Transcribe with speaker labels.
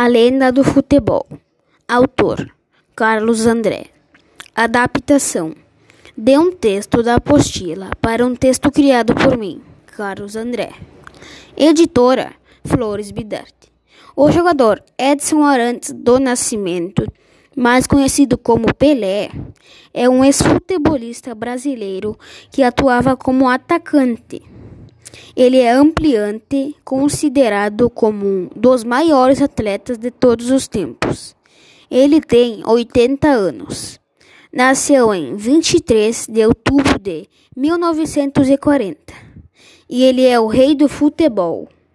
Speaker 1: A Lenda do Futebol. Autor: Carlos André. Adaptação: de um texto da apostila para um texto criado por mim, Carlos André. Editora: Flores Bidarte. O jogador Edson Arantes do Nascimento, mais conhecido como Pelé, é um ex-futebolista brasileiro que atuava como atacante. Ele é ampliante, considerado como um dos maiores atletas de todos os tempos. Ele tem 80 anos. Nasceu em 23 de outubro de 1940 e ele é o rei do futebol.